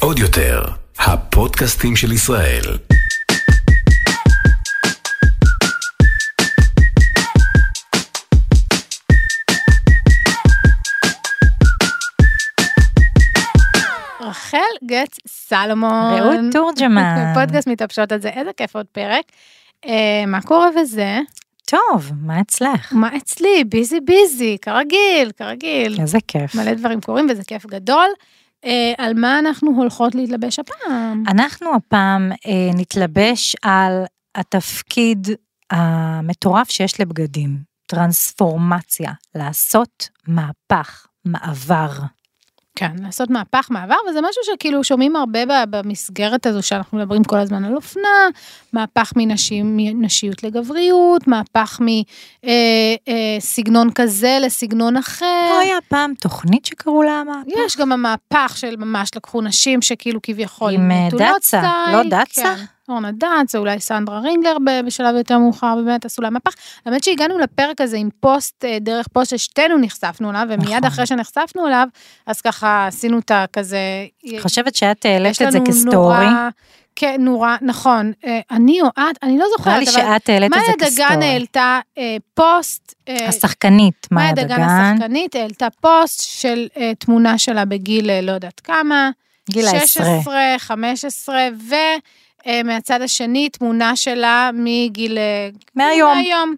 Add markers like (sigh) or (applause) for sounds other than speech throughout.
עוד יותר, הפודקאסטים של ישראל. רחל גץ סלומון. רעות תורג'מן. (laughs) פודקאסט מתאפשות על זה, איזה כיף עוד פרק. אה, מה קורה וזה? טוב, מה אצלך? מה אצלי? ביזי ביזי, כרגיל, כרגיל. איזה כיף. מלא דברים קורים וזה כיף גדול. אה, על מה אנחנו הולכות להתלבש הפעם? אנחנו הפעם אה, נתלבש על התפקיד המטורף שיש לבגדים, טרנספורמציה, לעשות מהפך, מעבר. כן, לעשות מהפך מעבר, וזה משהו שכאילו שומעים הרבה במסגרת הזו שאנחנו מדברים כל הזמן על אופנה, מהפך מנשים, מנשיות לגבריות, מהפך מסגנון כזה לסגנון אחר. לא היה פעם תוכנית שקראו לה המהפך? יש גם המהפך של ממש לקחו נשים שכאילו כביכול עם, אה, דצה, לאה דצה? כן. אורנה דץ, אולי סנדרה רינגלר בשלב יותר מאוחר, באמת עשו לה מהפך. האמת שהגענו לפרק הזה עם פוסט, אה, דרך פוסט ששתינו נחשפנו אליו, ומיד נכון. אחרי שנחשפנו אליו, אז ככה עשינו את הכזה... חושבת שאת העלית יש את זה כ story. נורא- כן, נורא, נכון. אה, אני או את, אני לא זוכרת, נראה לי שאת העלית את זה מאיה דגן כ story. העלתה אה, פוסט, אה, השחקנית, מאיה מאיה דגן דגן, השחקנית העלתה פוסט של אה, תמונה שלה בגיל אה, לא יודעת כמה, גיל העשרה. 16, 15, ומהצד השני תמונה שלה מגיל... אה, מהיום. מהיום.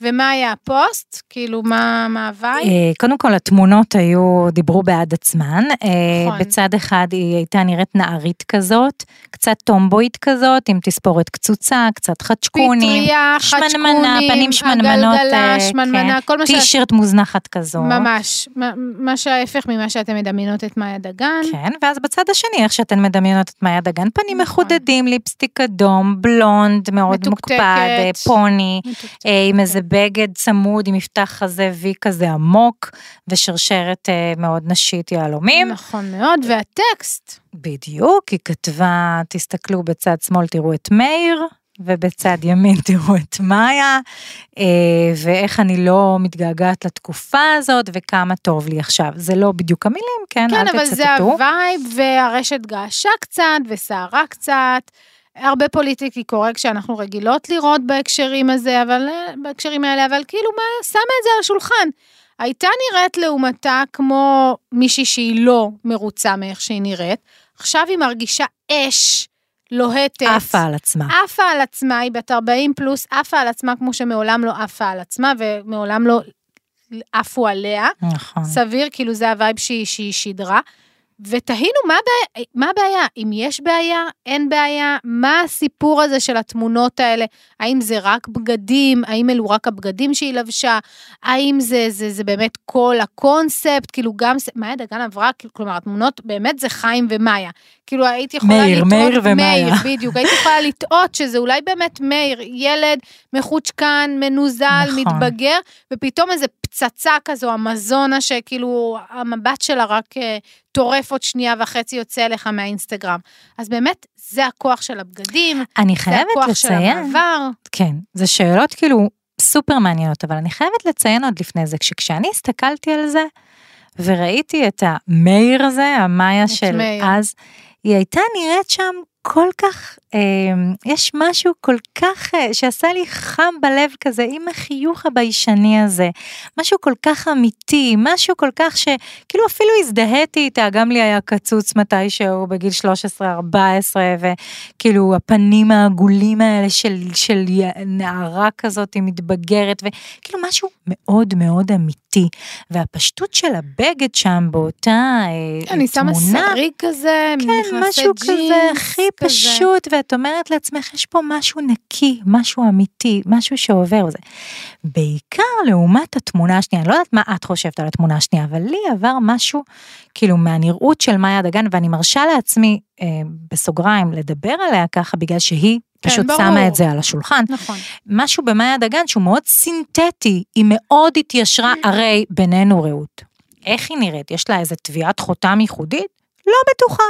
ומה היה הפוסט? כאילו, מה מה ה vibe? אה, קודם כל התמונות היו, דיברו בעד עצמן. אה, נכון. בצד אחד היא הייתה נראית נערית כזאת, קצת טומבוית כזאת, עם תספורת קצוצה, קצת חדשקונים. פטריה, שמנמנה, חדשקונים, פנים שמנמנות, הגלגלה, אה, שמנמנה, כן. כל מה ש... טישרט מוזנחת כזו. ממש, מה- מה שההפך ממה שאתם מדמיינות את מאיה דגן. כן, ואז בצד השני, איך שאתן מדמיינות את מאיה דגן, פנים נכון. מחודדים, ליפסטיק אדום, בלונד, מאוד מתוקתקת. מוקפד, פוני, מתוקתקת. עם איזה בגד צמוד, עם מבטח חזה וי כזה עמוק, ושרשרת אה, מאוד נשית יהלומים. נכון מאוד, והטקסט, בדיוק, היא כתבה, תסתכלו בצד שמאל תראו את מאיר, ובצד ימין (laughs) תראו את מאיה, אה, ואיך אני לא מתגעגעת לתקופה הזאת, וכמה טוב לי עכשיו. זה לא בדיוק המילים, כן, כן, אל אבל זה. ה vibe, והרשת געשה קצת, וסערה קצת. הרבה politically correct שאנחנו רגילות לראות בהקשרים הזה, אבל אה, בהקשרים האלה, אבל כאילו, מה, שמה את זה על השולחן. הייתה נראית לעומתה כמו מישהי שהיא לא מרוצה מאיך שהיא נראית, עכשיו היא מרגישה אש לוהטת. עפה על עצמה. עפה על עצמה, היא בת 40 פלוס, עפה על עצמה כמו שמעולם לא עפה על עצמה, ומעולם לא עפו עליה. נכון. סביר, כאילו זה ה vibe שהיא, שהיא שידרה. ותהינו מה הבעיה, מה הבעיה, אם יש בעיה, אין בעיה, מה הסיפור הזה של התמונות האלה, האם זה רק בגדים, האם אלו רק הבגדים שהיא לבשה, האם זה, זה, זה באמת כל הקונספט, כאילו גם, מאיה דגן עברה, כלומר התמונות באמת זה חיים ומאיה, כאילו הייתי יכולה מאיר, לטעות, מאיר ומאיה. מאיר, בדיוק, הייתי יכולה לטעות שזה אולי באמת מאיר, ילד מחוצ'קן, מנוזל, נכון. מתבגר, ופתאום איזה פצצה כזו, המזונה, שכאילו המבט שלה רק אה, טורף עוד שנייה וחצי יוצא אליך מהאינסטגרם. אז באמת, זה הכוח של הבגדים, אני זה חייבת הכוח של לציין, המעבר. כן, זה שאלות כאילו סופר מעניינות, אבל אני חייבת לציין עוד לפני זה, שכשאני הסתכלתי על זה, וראיתי את המאיר הזה, המאיה של מאיר. אז, היא הייתה נראית שם כל כך, אה, יש משהו כל כך, אה, שעשה לי חם בלב כזה, עם החיוך הביישני הזה, משהו כל כך אמיתי, משהו כל כך שכאילו אפילו הזדהיתי איתה, גם לי היה קצוץ מתישהו בגיל 13-14, וכאילו הפנים העגולים האלה של, של נערה כזאת, מתבגרת, וכאילו משהו מאוד מאוד אמיתי. והפשטות של הבגד שם באותה אה, אני שמה תמונה, שריג כזה, כן, משהו כזה ג'ינס, הכי כזה. פשוט, ואת אומרת לעצמך, יש פה משהו נקי, משהו אמיתי, משהו שעובר. וזה. בעיקר לעומת התמונה השנייה, אני לא יודעת מה את חושבת על התמונה השנייה, אבל לי עבר משהו, כאילו, מהנראות של מאיה דגן, ואני מרשה לעצמי, אה, בסוגריים, לדבר עליה ככה, בגלל שהיא כן, פשוט ברור. שמה את זה על השולחן. נכון. משהו במאיה דגן שהוא מאוד סינתטי, היא מאוד התיישרה, הרי בינינו רעות. איך היא נראית? יש לה איזה טביעת חותם ייחודית? לא בטוחה.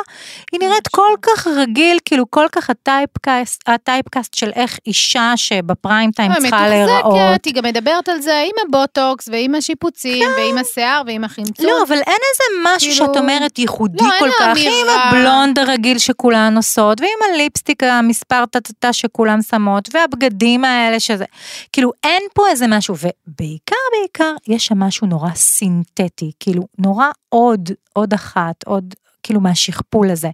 היא נראית כל כך רגיל, כאילו כל כך ה typecast, ה typecast של איך אישה שבפריים טיים צריכה להיראות. מתוחזקת, היא גם מדברת על זה עם הבוטוקס ועם השיפוצים ועם השיער ועם החמצון. לא, אבל אין איזה משהו כאילו- שאת אומרת ייחודי לא, כל כך, אמירה. עם הבלונד הרגיל שכולן עושות, ועם הליפסטיק המספר טטטה שכולן שמות, והבגדים האלה שזה, כאילו אין פה איזה משהו, ובעיקר בעיקר יש שם משהו נורא סינתטי, כאילו נורא עוד, עוד אחת, עוד, כאילו מהשכפול הזה.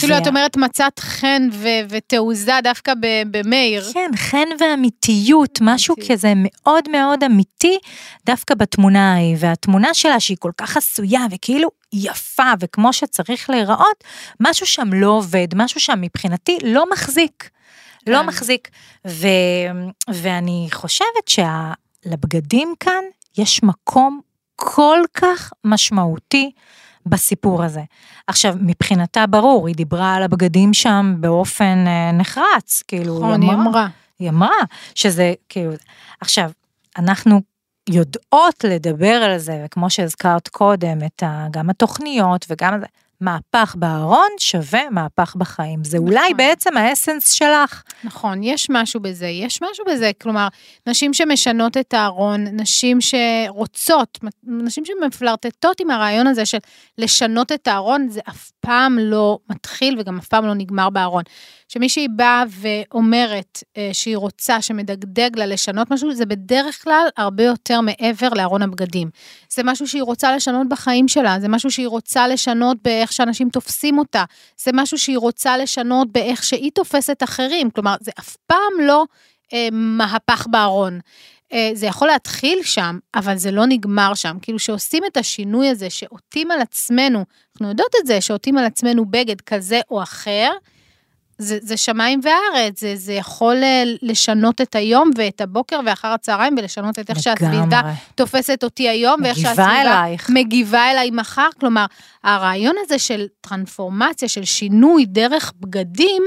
כאילו וה- את אומרת מצאת חן ו- ותעוזה דווקא במאיר. כן, חן ואמיתיות, משהו אמיתי. כזה מאוד מאוד אמיתי, דווקא בתמונה ההיא, והתמונה שלה שהיא כל כך עשויה וכאילו יפה וכמו שצריך להיראות, משהו שם לא עובד, משהו שם מבחינתי לא מחזיק. לא כן. מחזיק. ו, ואני חושבת שלבגדים כאן יש מקום כל כך משמעותי בסיפור הזה. עכשיו, מבחינתה ברור, היא דיברה על הבגדים שם באופן אה, נחרץ, כאילו, נכון, היא אמרה. היא אמרה שזה כאילו, עכשיו, אנחנו יודעות לדבר על זה, וכמו שהזכרת קודם, את ה, גם התוכניות וגם זה, מהפך בארון שווה מהפך בחיים. זה אולי נכון. בעצם האסנס שלך. נכון, יש משהו בזה, יש משהו בזה, כלומר, נשים שמשנות את הארון, נשים שרוצות, נשים שמפלרטטות עם הרעיון הזה של לשנות את הארון, זה אף פעם לא מתחיל וגם אף פעם לא נגמר בארון. שמישהי באה ואומרת אה, שהיא רוצה, שמדגדג לה לשנות משהו, זה בדרך כלל הרבה יותר מעבר לארון הבגדים. זה משהו שהיא רוצה לשנות בחיים שלה, זה משהו שהיא רוצה לשנות באיך שאנשים תופסים אותה, זה משהו שהיא רוצה לשנות באיך שהיא תופסת אחרים, כלומר, זה אף פעם לא אה, מהפך בארון. אה, זה יכול להתחיל שם, אבל זה לא נגמר שם. כאילו שעושים את השינוי הזה, שעוטים על עצמנו, אנחנו יודעות את זה, שעוטים על עצמנו בגד כזה או אחר, זה, זה שמיים וארץ, זה, זה יכול אה, לשנות את היום ואת הבוקר ואחר הצהריים, ולשנות את איך שהסביבה. תופסת אותי היום, ואיך שהסביבה אלייך. מגיבה אליי מחר. כלומר, הרעיון הזה של טרנספורמציה, של שינוי דרך בגדים,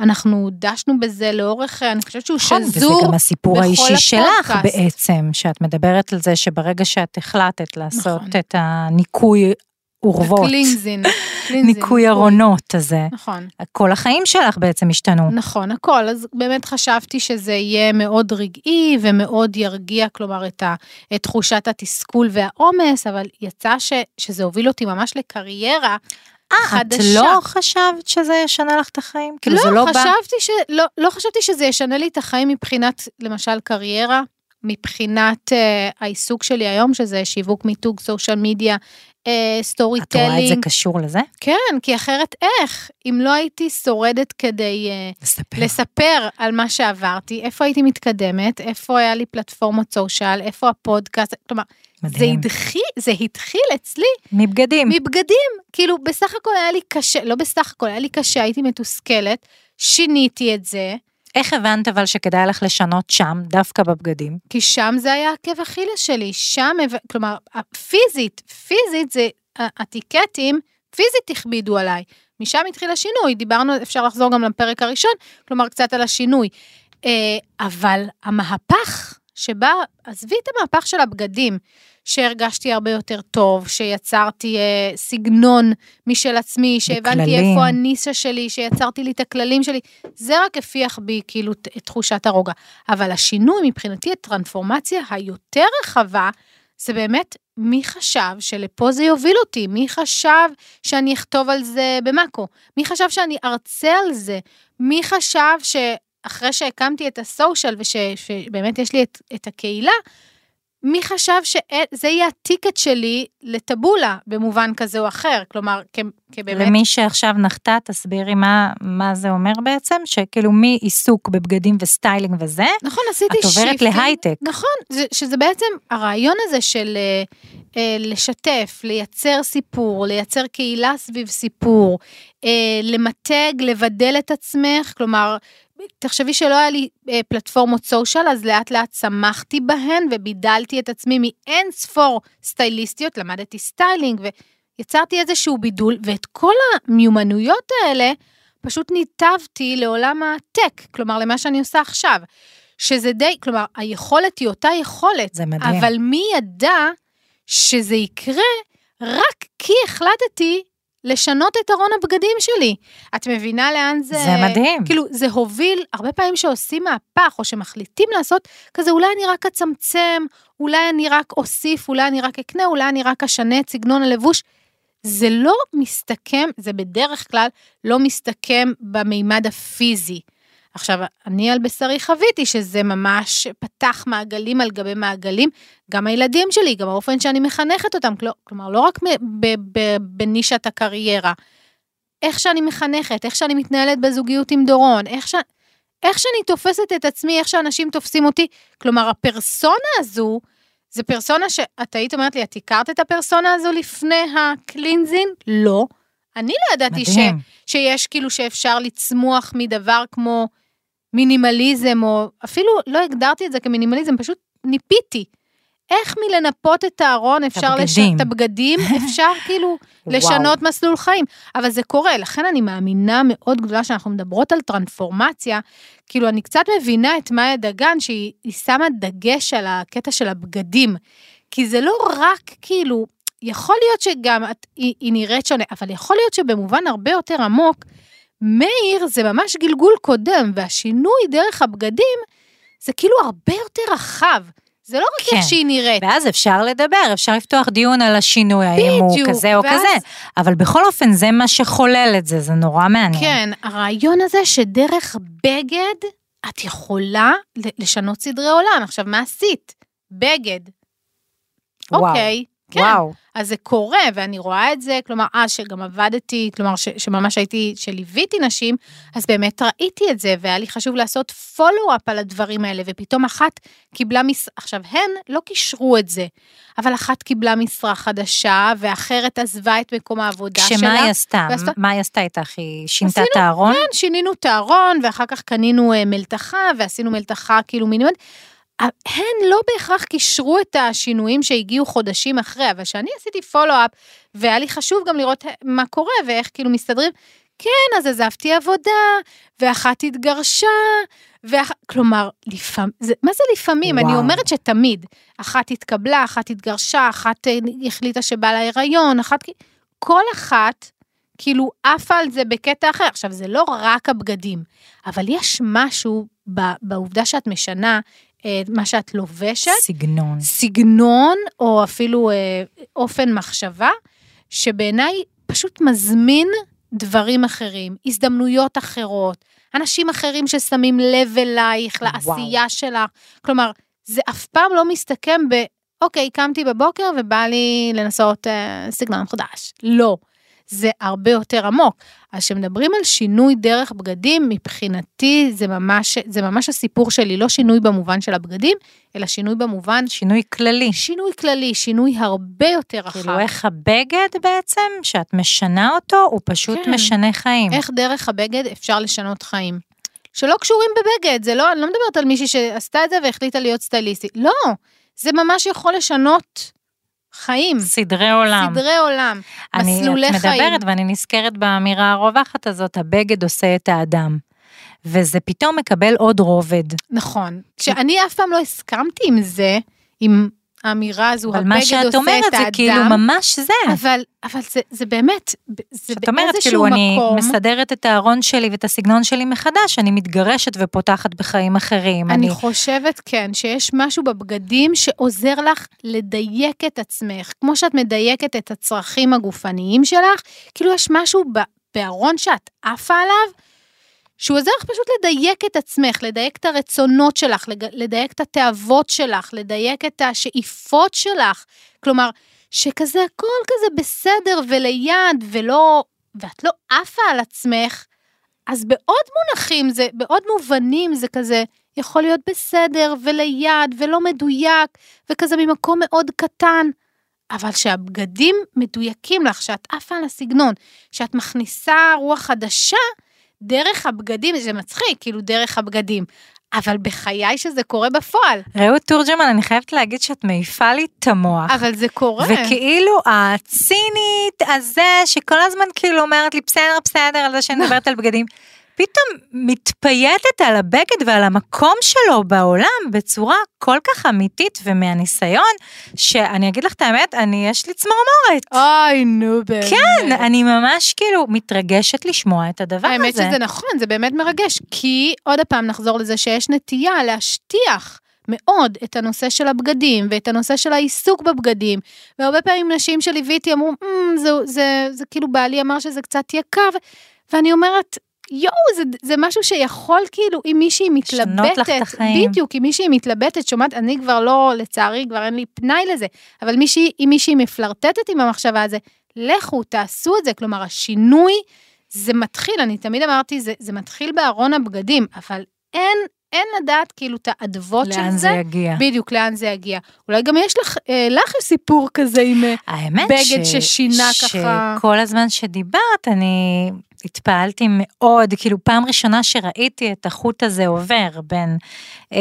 אנחנו דשנו בזה לאורך, אני חושבת שהוא נכון, שזור. וזה גם הסיפור בכל האישי שלך הפודקאסט. בעצם, שאת מדברת על זה שברגע שאת החלטת לעשות נכון. את הניקוי אורוות, הקלינזין. (laughs) קלינזין, ניקוי ארונות הזה, נכון. כל החיים שלך בעצם השתנו. נכון, הכל. אז באמת חשבתי שזה יהיה מאוד רגעי ומאוד ירגיע, כלומר, את, ה, את תחושת התסכול והעומס, אבל יצא ש, שזה הוביל אותי ממש לקריירה אה, את. לא חשבת שזה ישנה לך את החיים? כאילו זה לא בא... חשבתי ש... לא, לא חשבתי שזה ישנה לי את החיים מבחינת, למשל, קריירה, מבחינת אה, העיסוק שלי היום, שזה שיווק מיתוג, social media, story את רואה את זה telling. קשור לזה? כן, כי אחרת איך? אם לא הייתי שורדת כדי אה, לספר. לספר על מה שעברתי, איפה הייתי מתקדמת, איפה היה לי פלטפורמות social, איפה הפודקאסט, כלומר, זה. התחיל, זה התחיל אצלי מבגדים. מבגדים. כאילו, בסך הכל היה לי קשה, לא בסך הכל, היה לי קשה, הייתי מתוסכלת, שיניתי את זה, איך הבנת אבל שכדאי לך לשנות שם, דווקא בבגדים? כי שם זה היה עקב אכילס שלי, שם, כלומר, פיזית, פיזית זה, הטיקטים, פיזית הכבידו עליי. משם התחיל השינוי, דיברנו, אפשר לחזור גם לפרק הראשון, כלומר, קצת על השינוי. אה, אבל המהפך שבא, עזבי את המהפך של הבגדים, שהרגשתי הרבה יותר טוב, שיצרתי אה, סגנון משל עצמי, שהבנתי וכללים. איפה הנישה שלי, שיצרתי לי את הכללים שלי, זה רק הפיח בי כאילו את תחושת הרוגע. אבל השינוי מבחינתי, הטרנספורמציה היותר רחבה, זה באמת מי חשב שלפה זה יוביל אותי? מי חשב שאני אכתוב על זה במאקו? מי חשב שאני ארצה על זה? מי חשב שאחרי שהקמתי את ה social ושבאמת יש לי את, את הקהילה, מי חשב שזה יהיה ה ticket שלי לטבולה במובן כזה או אחר? כלומר, כ, כבאמת... למי שעכשיו נחתה, תסבירי מה, מה זה אומר בעצם, שכאילו מעיסוק בבגדים וסטיילינג וזה, נכון, עשיתי את עוברת shifting. להייטק. נכון, זה, שזה בעצם הרעיון הזה של אה, אה, לשתף, לייצר סיפור, לייצר קהילה סביב סיפור, אה, למתג, לבדל את עצמך, כלומר, תחשבי שלא היה לי אה, פלטפורמות social, אז לאט לאט צמחתי בהן ובידלתי את עצמי מאין ספור סטייליסטיות, למדתי סטיילינג ויצרתי איזשהו בידול, ואת כל המיומנויות האלה פשוט ניתבתי לעולם הטק, כלומר למה שאני עושה עכשיו. שזה די, כלומר, היכולת היא אותה יכולת, זה מדהים. אבל מי ידע שזה יקרה רק כי החלטתי לשנות את ארון הבגדים שלי. את מבינה לאן זה... זה מדהים. כאילו, זה הוביל, הרבה פעמים שעושים מהפך, או שמחליטים לעשות, כזה אולי אני רק אצמצם, אולי אני רק אוסיף, אולי אני רק אקנה, אולי אני רק אשנה את סגנון הלבוש. זה לא מסתכם, זה בדרך כלל לא מסתכם במימד הפיזי. עכשיו, אני על בשרי חוויתי שזה ממש פתח מעגלים על גבי מעגלים, גם הילדים שלי, גם האופן שאני מחנכת אותם, כלומר, לא רק בנישת הקריירה, איך שאני מחנכת, איך שאני מתנהלת בזוגיות עם דורון, איך, ש... איך שאני תופסת את עצמי, איך שאנשים תופסים אותי, כלומר, הפרסונה הזו, זה פרסונה שאת היית אומרת לי, את הכרת את הפרסונה הזו לפני הקלינזין? לא. אני לא ידעתי ש, שיש כאילו שאפשר לצמוח מדבר כמו מינימליזם, או אפילו לא הגדרתי את זה כמינימליזם, פשוט ניפיתי. איך מלנפות את הארון אפשר לשנות את הבגדים, (laughs) אפשר כאילו לשנות מסלול חיים. אבל זה קורה, לכן אני מאמינה מאוד גדולה שאנחנו מדברות על טרנספורמציה, כאילו אני קצת מבינה את מאיה דגן, שהיא שמה דגש על הקטע של הבגדים. כי זה לא רק כאילו, יכול להיות שגם את, היא, היא נראית שונה, אבל יכול להיות שבמובן הרבה יותר עמוק, מאיר זה ממש גלגול קודם, והשינוי דרך הבגדים זה כאילו הרבה יותר רחב. זה לא רק כן. איך שהיא נראית. ואז אפשר לדבר, אפשר לפתוח דיון על השינוי, האם הוא כזה או ואז... כזה, אבל בכל אופן זה מה שחולל את זה, זה נורא מעניין. כן, הרעיון הזה שדרך בגד את יכולה לשנות סדרי עולם. עכשיו, מה עשית? בגד. וואו. אוקיי. כן. וואו. אז זה קורה, ואני רואה את זה, כלומר, אז שגם עבדתי, כלומר, ש, שממש הייתי, שליוויתי נשים, אז באמת ראיתי את זה, והיה לי חשוב לעשות פולו-אפ על הדברים האלה, ופתאום אחת קיבלה משרה, עכשיו, הן לא קישרו את זה, אבל אחת קיבלה משרה חדשה, ואחרת עזבה את מקום העבודה שלה. שמה היא עשתה? ועשתה... מה היא עשתה איתך? היא שינתה את הארון? כן, שינינו את הארון, ואחר כך קנינו אה, מלתחה, ועשינו מלתחה כאילו מינימלית. הן לא בהכרח קישרו את השינויים שהגיעו חודשים אחרי, אבל כשאני עשיתי פולו-אפ, והיה לי חשוב גם לראות מה קורה ואיך כאילו מסתדרים, כן, אז עזבתי עבודה, ואחת התגרשה, ואח... כלומר, לפעמים, זה, מה זה לפעמים? וואו. אני אומרת שתמיד. אחת התקבלה, אחת התגרשה, אחת אה, החליטה שבא לה הריון, אחת... כל אחת, כאילו, עפה על זה בקטע אחר. עכשיו, זה לא רק הבגדים, אבל יש משהו בעובדה שאת משנה מה שאת לובשת. סגנון. סגנון, או אפילו אה, אופן מחשבה, שבעיניי פשוט מזמין דברים אחרים, הזדמנויות אחרות, אנשים אחרים ששמים לב אלייך, לעשייה וואו. שלך. כלומר, זה אף פעם לא מסתכם ב, אוקיי, קמתי בבוקר ובא לי לנסות אה, סגנון חדש. לא. זה הרבה יותר עמוק. אז כשמדברים על שינוי דרך בגדים, מבחינתי זה ממש, זה ממש הסיפור שלי, לא שינוי במובן של הבגדים, אלא שינוי במובן... שינוי כללי. שינוי כללי, שינוי הרבה יותר רחב. כאילו איך הבגד בעצם, שאת משנה אותו, הוא פשוט כן. משנה חיים. איך דרך הבגד אפשר לשנות חיים. שלא קשורים בבגד, זה לא, אני לא מדברת על מישהי שעשתה את זה והחליטה להיות סטייליסטית. לא, זה ממש יכול לשנות חיים. סדרי עולם. סדרי עולם, מסלולי חיים. אני מדברת ואני נזכרת באמירה הרווחת הזאת, הבגד עושה את האדם. וזה פתאום מקבל עוד רובד. נכון. כשאני אף פעם לא הסכמתי עם זה, עם האמירה הזו, הבגד עושה את האדם. אבל מה שאת אומרת זה כאילו ממש זה. אבל, אבל זה, זה באמת, זה באיזשהו אומרת, כאילו, מקום. אני מסדרת את הארון שלי ואת הסגנון שלי מחדש, אני מתגרשת ופותחת בחיים אחרים. אני, אני חושבת, כן, שיש משהו בבגדים שעוזר לך לדייק את עצמך, כמו שאת מדייקת את הצרכים הגופניים שלך, כאילו יש משהו בארון שאת עפה עליו, שהוא עוזר לך פשוט לדייק את עצמך, לדייק את הרצונות שלך, לדייק את התאוות שלך, לדייק את השאיפות שלך. כלומר, שכזה הכל כזה בסדר וליד ולא, ואת לא עפה על עצמך, אז בעוד מונחים, זה, בעוד מובנים זה כזה יכול להיות בסדר וליד ולא מדויק, וכזה ממקום מאוד קטן. אבל שהבגדים מדויקים לך, שאת עפה על הסגנון, שאת מכניסה רוח חדשה, דרך הבגדים, זה מצחיק, כאילו דרך הבגדים. אבל בחיי שזה קורה בפועל. רעות תורג'מן, אני חייבת להגיד שאת מעיפה לי את המוח. אבל זה קורה. וכאילו הצינית הזה, שכל הזמן כאילו אומרת לי, בסדר, בסדר, על זה שאני (laughs) מדברת על בגדים. פתאום מתפייטת על הבגד ועל המקום שלו בעולם בצורה כל כך אמיתית ומהניסיון, שאני אגיד לך את האמת, אני, יש לי צמרמורת. אוי, נו באמת. כן, אני ממש כאילו מתרגשת לשמוע את הדבר הזה. האמת שזה נכון, זה באמת מרגש, כי עוד פעם נחזור לזה שיש נטייה להשטיח. מאוד את הנושא של הבגדים ואת הנושא של העיסוק בבגדים. והרבה פעמים נשים שליוויתי אמרו, mm, זה, זה, זה, זה כאילו בעלי אמר שזה קצת יקר, ואני אומרת, יואו, זה, זה משהו שיכול כאילו, אם מישהי מתלבטת, לך את החיים. בדיוק, אם מישהי מתלבטת, שומעת, אני כבר לא, לצערי, כבר אין לי פנאי לזה, אבל מישהי, אם מישהי מפלרטטת עם המחשבה הזה, לכו, תעשו את זה, כלומר, השינוי, זה מתחיל, אני תמיד אמרתי, זה, זה מתחיל בארון הבגדים, אבל אין, אין לדעת כאילו את האדוות של זה. לאן זה יגיע. בדיוק, לאן זה יגיע. אולי גם יש לך, אה, לך יש סיפור כזה עם אה, האמת בגד ששינה ככה. שכל הזמן שדיברת, אני התפעלתי מאוד, כאילו פעם ראשונה שראיתי את החוט הזה עובר בין אה,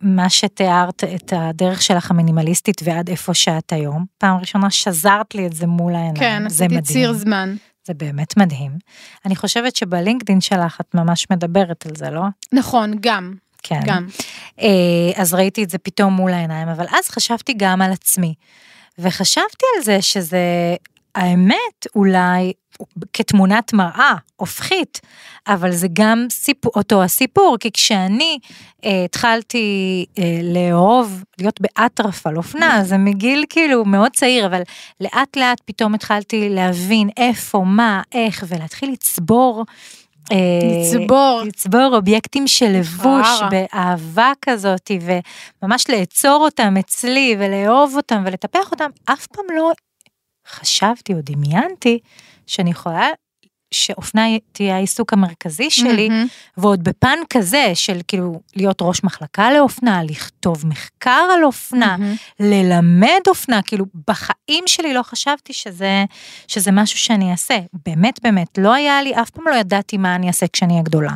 מה שתיארת, את הדרך שלך המינימליסטית ועד איפה שאת היום. פעם ראשונה שזרת לי את זה מול העיניים, כן, זה עשיתי מדהים. ציר זמן. זה באמת מדהים. אני חושבת שבלינקדאין שלך את ממש מדברת על זה, לא? נכון, גם, כן. גם. אה, אז ראיתי את זה פתאום מול העיניים, אבל אז חשבתי גם על עצמי. וחשבתי על זה שזה, האמת, אולי כתמונת מראה, הופכית, אבל זה גם סיפור, אותו הסיפור, כי כשאני אה, התחלתי אה, לאהוב, להיות באטרף על אופנה, זה מגיל כאילו מאוד צעיר, אבל לאט לאט פתאום התחלתי להבין איפה, מה, איך, ולהתחיל לצבור. אה, לצבור. לצבור אובייקטים של לבוש. באהבה כזאת, וממש לאצור אותם אצלי ולאהוב אותם ולטפח אותם, אף פעם לא חשבתי או דמיינתי שאני יכולה, שאופנה תהיה העיסוק המרכזי שלי, מהמם. ועוד בפן כזה של כאילו להיות ראש מחלקה לאופנה, לכתוב מחקר על אופנה, מהמם. ללמד אופנה, כאילו בחיים שלי לא חשבתי שזה, שזה משהו שאני אעשה, באמת באמת, לא היה לי, אף פעם לא ידעתי מה אני אעשה כשאני אהיה גדולה.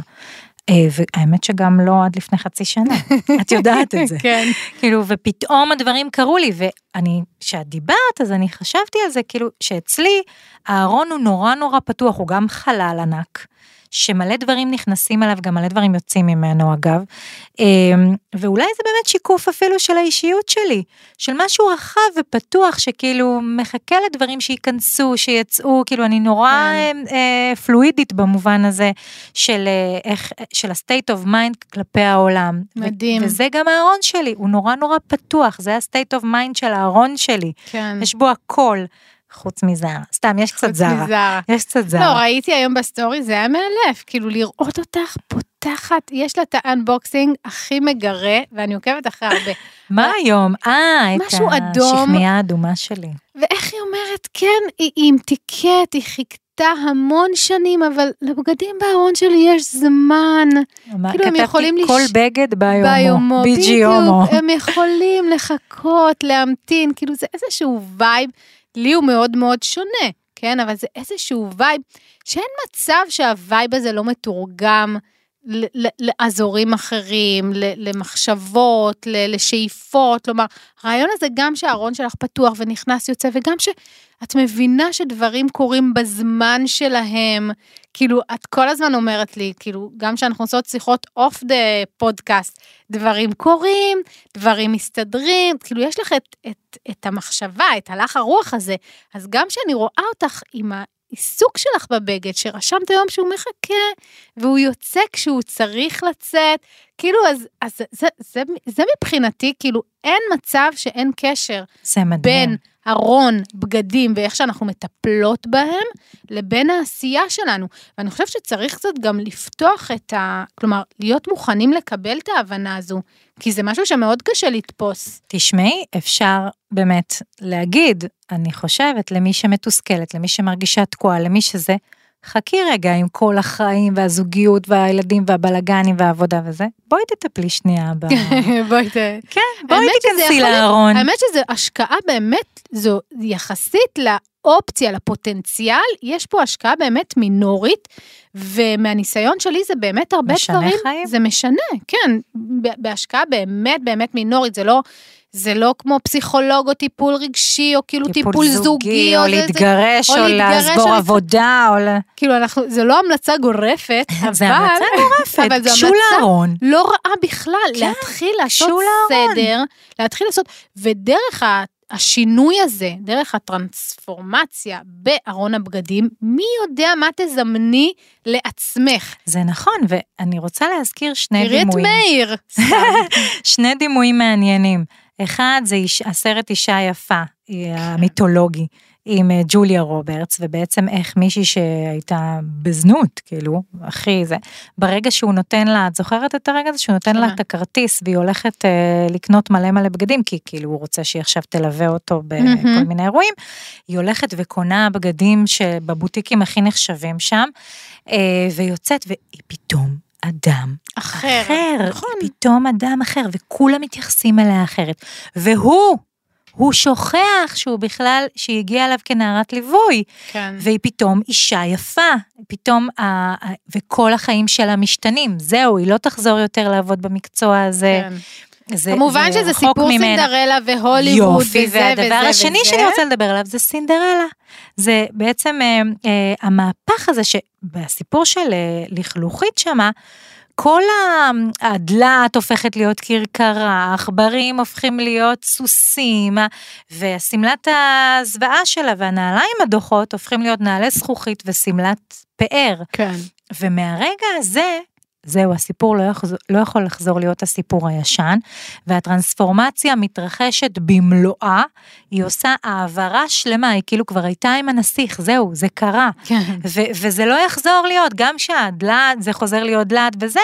אה, והאמת שגם לא עד לפני חצי שנה, את יודעת את זה. (laughs) כן. כאילו, ופתאום הדברים קרו לי, ואני, כשאת דיברת, אז אני חשבתי על זה, כאילו, שאצלי הארון הוא נורא נורא פתוח, הוא גם חלל ענק, שמלא דברים נכנסים אליו, גם מלא דברים יוצאים ממנו אגב, אמ, ואולי זה באמת שיקוף אפילו של האישיות שלי, של משהו רחב ופתוח, שכאילו מחכה לדברים שייכנסו, שיצאו, כאילו אני נורא כן. אה, אה, פלואידית במובן הזה, של אה, איך, של ה-state of mind כלפי העולם. מדהים. וזה גם הארון שלי, הוא נורא נורא פתוח, זה ה-state of mind של הארון שלי. כן. יש בו הכל, חוץ מזרה. סתם, יש קצת זרה. מזרה. יש קצת לא, זרה. ראיתי היום בסטורי, זה היה מאלף, כאילו לראות אותך פותחת, יש לה את ה unboxing הכי מגרה, ואני עוקבת אחרי הרבה. (laughs) מה היום? אה, את. השכמיה האדומה שלי. ואיך היא אומרת, כן, היא, היא עם ticket, היא חיכתה המון שנים, אבל לבגדים בארון שלי יש זמן. מה, כאילו, הם כתבתי, יכולים לש- כל בגד ביומו. ביומו, ביג'י הומו. הם יכולים לחכות, להמתין, כאילו זה איזשהו vibe, לי הוא מאוד מאוד שונה, כן? אבל זה איזשהו vibe, שאין מצב שה vibe הזה לא מתורגם לאזורים אחרים, למחשבות, לשאיפות, כלומר, הרעיון הזה גם שהארון שלך פתוח ונכנס יוצא, וגם שאת מבינה שדברים קורים בזמן שלהם, כאילו, את כל הזמן אומרת לי, כאילו, גם כשאנחנו עושות שיחות off the פודקאסט, דברים קורים, דברים מסתדרים, כאילו, יש לך את, את, את המחשבה, את הלך הרוח הזה, אז גם כשאני רואה אותך עם העיסוק שלך בבגד, שרשמת היום שהוא מחכה, והוא יוצא כשהוא צריך לצאת, כאילו, אז, אז זה, זה, זה, זה מבחינתי, כאילו, אין מצב שאין קשר זה מדהים. בין ארון, בגדים ואיך שאנחנו מטפלות בהם, לבין העשייה שלנו. ואני חושבת שצריך קצת גם לפתוח את ה... כלומר, להיות מוכנים לקבל את ההבנה הזו, כי זה משהו שמאוד קשה לתפוס. תשמעי, אפשר באמת להגיד, אני חושבת, למי שמתוסכלת, למי שמרגישה תקועה, למי שזה, חכי רגע עם כל החיים והזוגיות והילדים והבלגנים והעבודה וזה, בואי תטפלי שנייה ב... (laughs) בואי ת... כן, בואי תיכנסי לארון. האמת שזו השקעה באמת, זו יחסית לאופציה, לפוטנציאל, יש פה השקעה באמת מינורית, ומהניסיון שלי זה באמת הרבה משנה דברים, חיים. זה משנה, כן, בהשקעה באמת באמת מינורית, זה לא זה לא כמו פסיכולוג או טיפול רגשי, או כאילו טיפול, זוגי, או זה- זה- להתגרש, או או לעבור או עבודה, או. כאילו אנחנו, זה לא המלצה גורפת, (laughs) אבל... זה המלצה גורפת, אבל זו המלצה. לא רעה בכלל, כן, להתחיל לעשות. סדר, להתחיל לעשות, ודרך ה- השינוי הזה, דרך הטרנספורמציה בארון הבגדים, מי יודע מה תזמני לעצמך. זה נכון, ואני רוצה להזכיר שני תראי את דימויים. מאיר. (laughs) שני דימויים מעניינים. אחד זה איש, הסרט אישה יפה, היא המיתולוגי, עם אה, ג'וליה רוברטס, ובעצם איך מישהי שהייתה בזנות, כאילו, הכי זה, ברגע שהוא נותן לה, את זוכרת את הרגע הזה? שהוא נותן לה מה? את הכרטיס והיא הולכת אה, לקנות מלא מלא בגדים, כי כאילו הוא רוצה שהיא עכשיו תלווה אותו בכל מהמם. מיני אירועים, היא הולכת וקונה בגדים שבבוטיקים הכי נחשבים שם, אה, ויוצאת והיא פתאום אדם אחר. אחר, נכון. פתאום אדם אחר, וכולם מתייחסים אליה אחרת. והוא, הוא שוכח שהוא בכלל, שהיא הגיעה אליו כנערת ליווי, כן. והיא פתאום אישה יפה, פתאום, ה- וכל החיים שלה משתנים, זהו, היא לא תחזור יותר לעבוד במקצוע הזה. כן. זה, כמובן שזה רחוק סיפור ממנה. סינדרלה והוליווד יופי, וזה והדבר וזה השני וזה. שאני רוצה לדבר עליו זה סינדרלה. זה בעצם אה, אה, המהפך הזה שבסיפור של אה, לכלוכית שמה, כל ה- הדלת הופכת להיות כרכרה, עכברים הופכים להיות סוסים, והשמלת הזוועה שלה והנעליים הדוחות הופכים להיות נעלי זכוכית ושמלת פאר. כן. ומהרגע הזה, זהו, הסיפור לא, יחזור, לא יכול לחזור להיות הסיפור הישן, והטרנספורמציה מתרחשת במלואה, היא עושה העברה שלמה, היא כאילו כבר הייתה עם הנסיך, זהו, זה קרה. כן. ו- וזה לא יחזור להיות, גם שהדלת, זה חוזר להיות דלת וזה,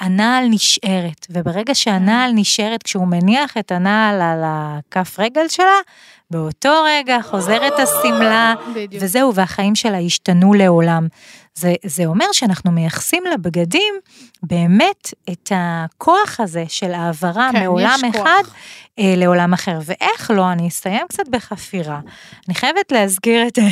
הנעל נשארת. וברגע שהנעל נשארת, כשהוא מניח את הנעל על הכף רגל שלה, באותו רגע חוזרת השמלה, בדיוק. וזהו, והחיים שלה השתנו לעולם. זה, זה אומר שאנחנו מייחסים לבגדים באמת את הכוח הזה של העברה כן, מעולם יש כוח. אחד אה, לעולם אחר. ואיך לא, אני אסיים קצת בחפירה. אני חייבת להזכיר את... (laughs)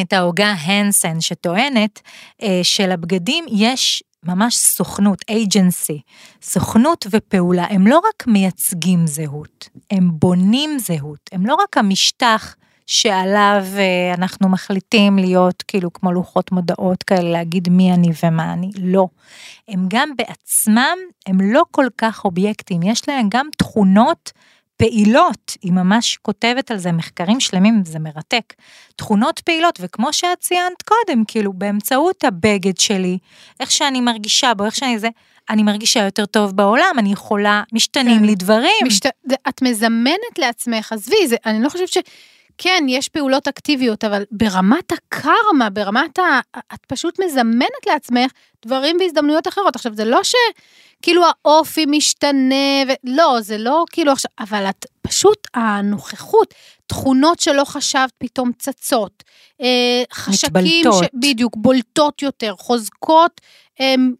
את ההוגה הנסן שטוענת אה, שלבגדים יש ממש סוכנות, agency, סוכנות ופעולה, הם לא רק מייצגים זהות, הם בונים זהות, הם לא רק המשטח שעליו אה, אנחנו מחליטים להיות כאילו כמו לוחות מודעות כאלה, להגיד מי אני ומה אני, לא. הם גם בעצמם, הם לא כל כך אובייקטים, יש להם גם תכונות פעילות, היא ממש כותבת על זה מחקרים שלמים, זה מרתק. תכונות פעילות, וכמו שאת ציינת קודם, כאילו באמצעות הבגד שלי, איך שאני מרגישה בו, איך שאני זה, אני מרגישה יותר טוב בעולם, אני יכולה, משתנים כן. לי דברים. משת... את מזמנת לעצמך, עזבי, זה, אני לא חושבת ש... כן, יש פעולות אקטיביות, אבל ברמת הקרמה, ברמת ה... את פשוט מזמנת לעצמך דברים והזדמנויות אחרות. עכשיו, זה לא שכאילו האופי משתנה, ו... לא, זה לא כאילו עכשיו, אבל את פשוט, הנוכחות, תכונות שלא חשבת פתאום צצות, אה, חשקים, מתבלטות. ש... בדיוק, בולטות יותר, חוזקות,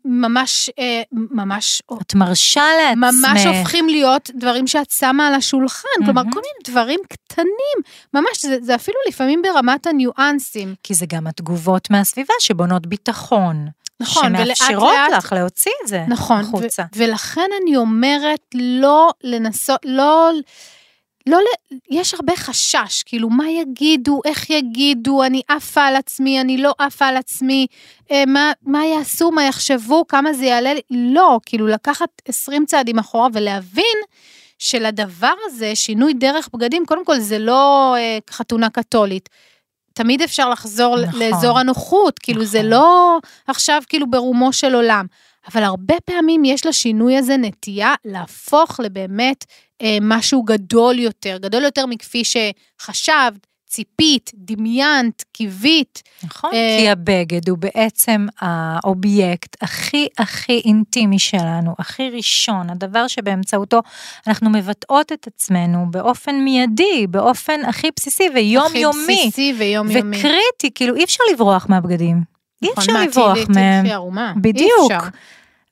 ממש, אה, ממש את מרשה לעצמך. ממש הופכים להיות דברים שאת שמה על השולחן, כלומר מהמם. כל מיני דברים קטנים, ממש, זה, זה אפילו לפעמים ברמת הניואנסים. כי זה גם התגובות מהסביבה שבונות ביטחון. נכון, ולאט שמאפשרות לאט- לך להוציא את זה נכון, החוצה. ו- ולכן אני אומרת לא לנסות, לא, לא, יש הרבה חשש, כאילו מה יגידו, איך יגידו, אני עפה על עצמי, אני לא עפה על עצמי, אה, מה, מה יעשו, מה יחשבו, כמה זה יעלה לי, לא, כאילו לקחת 20 צעדים אחורה ולהבין שלדבר הזה, שינוי דרך בגדים, קודם כל זה לא אה, חתונה קתולית. תמיד אפשר לחזור נכון. לאזור הנוחות, כאילו זה נכון. לא עכשיו כאילו ברומו של עולם. אבל הרבה פעמים יש לשינוי הזה נטייה להפוך לבאמת אה, משהו גדול יותר, גדול יותר מכפי שחשבת, ציפית, דמיינת, קיווית. נכון, אה, כי הבגד הוא בעצם האובייקט הכי הכי אינטימי שלנו, הכי ראשון, הדבר שבאמצעותו אנחנו מבטאות את עצמנו באופן מיידי, באופן הכי בסיסי הכי ויומיומי, בסיסי ויומיומי. וקריטי, כאילו אי אפשר לברוח מהבגדים. אי נכון, אפשר מה, לברוח מהם. תלכי ערומה. אי בדיוק.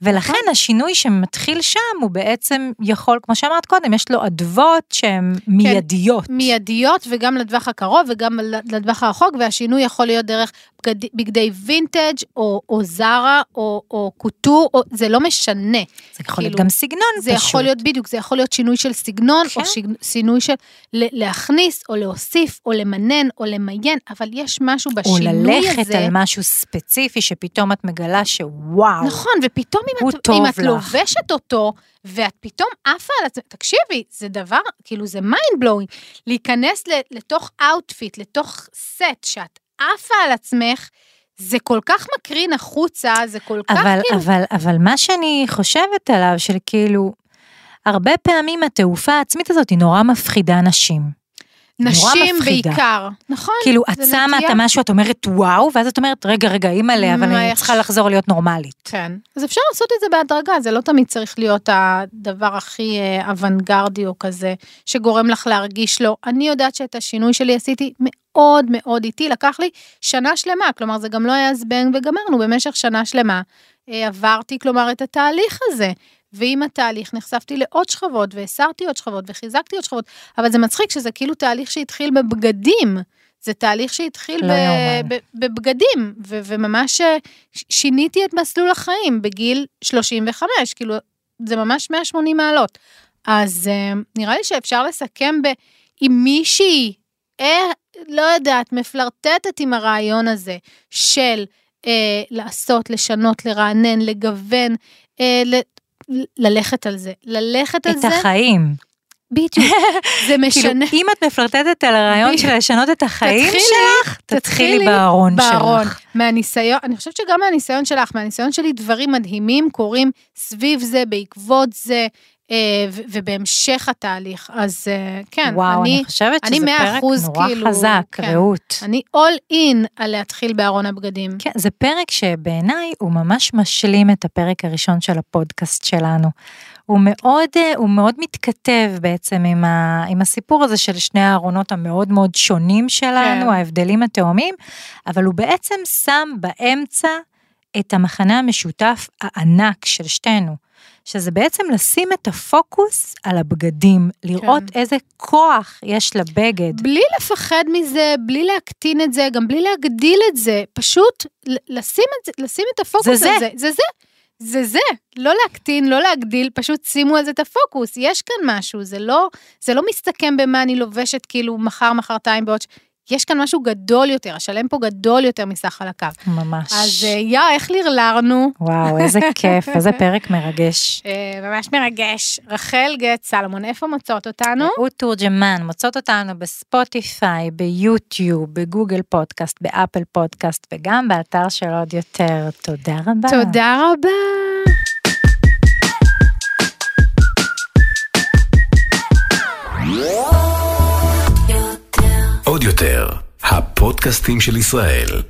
ולכן השינוי שמתחיל שם הוא בעצם יכול, כמו שאמרת קודם, יש לו אדוות שהן מיידיות. מיידיות וגם לטווח הקרוב וגם לטווח הרחוק, והשינוי יכול להיות דרך בגד, בגדי וינטג' או, או זרה או, או קוטור, או, זה לא משנה. זה יכול להיות כאילו, גם סגנון זה פשוט. יכול להיות בדיוק, זה יכול להיות שינוי של סגנון, כן. או שיג- שינוי של להכניס, או להוסיף, או למנן, או למיין, אבל יש משהו או בשינוי ללכת הזה. על משהו ספציפי שפתאום את מגלה שוואו. נכון, ופתאום אם את, אם את. לובשת אותו, ואת פתאום עפה על עצמך, תקשיבי, זה דבר, כאילו זה mind blowing, להיכנס לתוך outfit, לתוך סט שאת עפה על עצמך, זה כל כך מקרין החוצה, זה כל כך אבל, כאילו... אבל, אבל מה שאני חושבת עליו, של כאילו, הרבה פעמים התעופה העצמית הזאת היא נורא מפחידה נשים. נשים. בעיקר, נכון? כאילו, את שמה. את המשהו, את אומרת וואו, ואז את אומרת, רגע, רגע, אימא'לה, אבל מה אני צריכה לחזור להיות נורמלית. כן. אז אפשר לעשות את זה בהדרגה, זה לא תמיד צריך להיות הדבר הכי אה, אוונגרדי או כזה, שגורם לך להרגיש לו. אני יודעת שאת השינוי שלי עשיתי מאוד מאוד איטי, לקח לי שנה שלמה, כלומר זה גם לא היה זבנג וגמרנו, במשך שנה שלמה אה, עברתי, כלומר, את התהליך הזה. ועם התהליך נחשפתי לעוד שכבות, והסרתי עוד שכבות, וחיזקתי עוד שכבות, אבל זה מצחיק שזה כאילו תהליך שהתחיל בבגדים. זה תהליך שהתחיל לא ב-. ב- בבגדים, ו- וממש אה, שיניתי את מסלול החיים בגיל 35, כאילו, זה ממש 180 מעלות. אז אה, נראה לי שאפשר לסכם ב... עם מישהי, אה, לא יודעת, מפלרטטת עם הרעיון הזה של אה, לעשות, לשנות, לרענן, לגוון, אה, ללכת על זה. ללכת על את זה, החיים. בדיוק, זה (laughs) כאילו, משנה. אם את מפלרטטת על הרעיון של לשנות את החיים תתחילי, שלך, תתחילי בארון בארון. שלך. מהניסיון, אני חושבת שגם מהניסיון שלך, מהניסיון שלי, דברים מדהימים קורים סביב זה, בעקבות זה, ובהמשך התהליך. אז אה, כן, וואו, אני, אני חושבת אני שזה פרק אחוז נורא כאילו, חזק, כן. רעות. אני all in על להתחיל בארון הבגדים. כן, זה פרק שבעיניי הוא ממש משלים את הפרק הראשון של הפודקאסט שלנו. הוא מאוד, אה, הוא מאוד מתכתב בעצם עם, ה, עם הסיפור הזה של שני הארונות המאוד מאוד שונים שלנו, כן. ההבדלים התאומים, אבל הוא בעצם שם באמצע את המחנה המשותף הענק של שתינו. שזה בעצם לשים את הפוקוס על הבגדים, לראות כן. איזה כוח יש לבגד. בלי לפחד מזה, בלי להקטין את זה, גם בלי להגדיל את זה, פשוט לשים את, לשים את הפוקוס זה על זה. זה. זה זה. זה זה, לא להקטין, לא להגדיל, פשוט שימו על זה את הפוקוס, יש כאן משהו, זה לא, זה לא מסתכם במה אני לובשת כאילו מחר, מחרתיים בעוד ש... יש כאן משהו גדול יותר, השלם פה גדול יותר מסך חלקיו. ממש. אז אה, יא, איך לרלרנו? וואו, איזה כיף, איזה פרק מרגש. (laughs) אה, ממש מרגש. רחל גט סלומון, איפה מוצאות אותנו? רעות תורג'מן, מוצאות אותנו בספוטיפיי, ביוטיוב, בגוגל פודקאסט, באפל פודקאסט, וגם באתר של עוד יותר. תודה רבה. תודה רבה. יותר, הפודקאסטים של ישראל.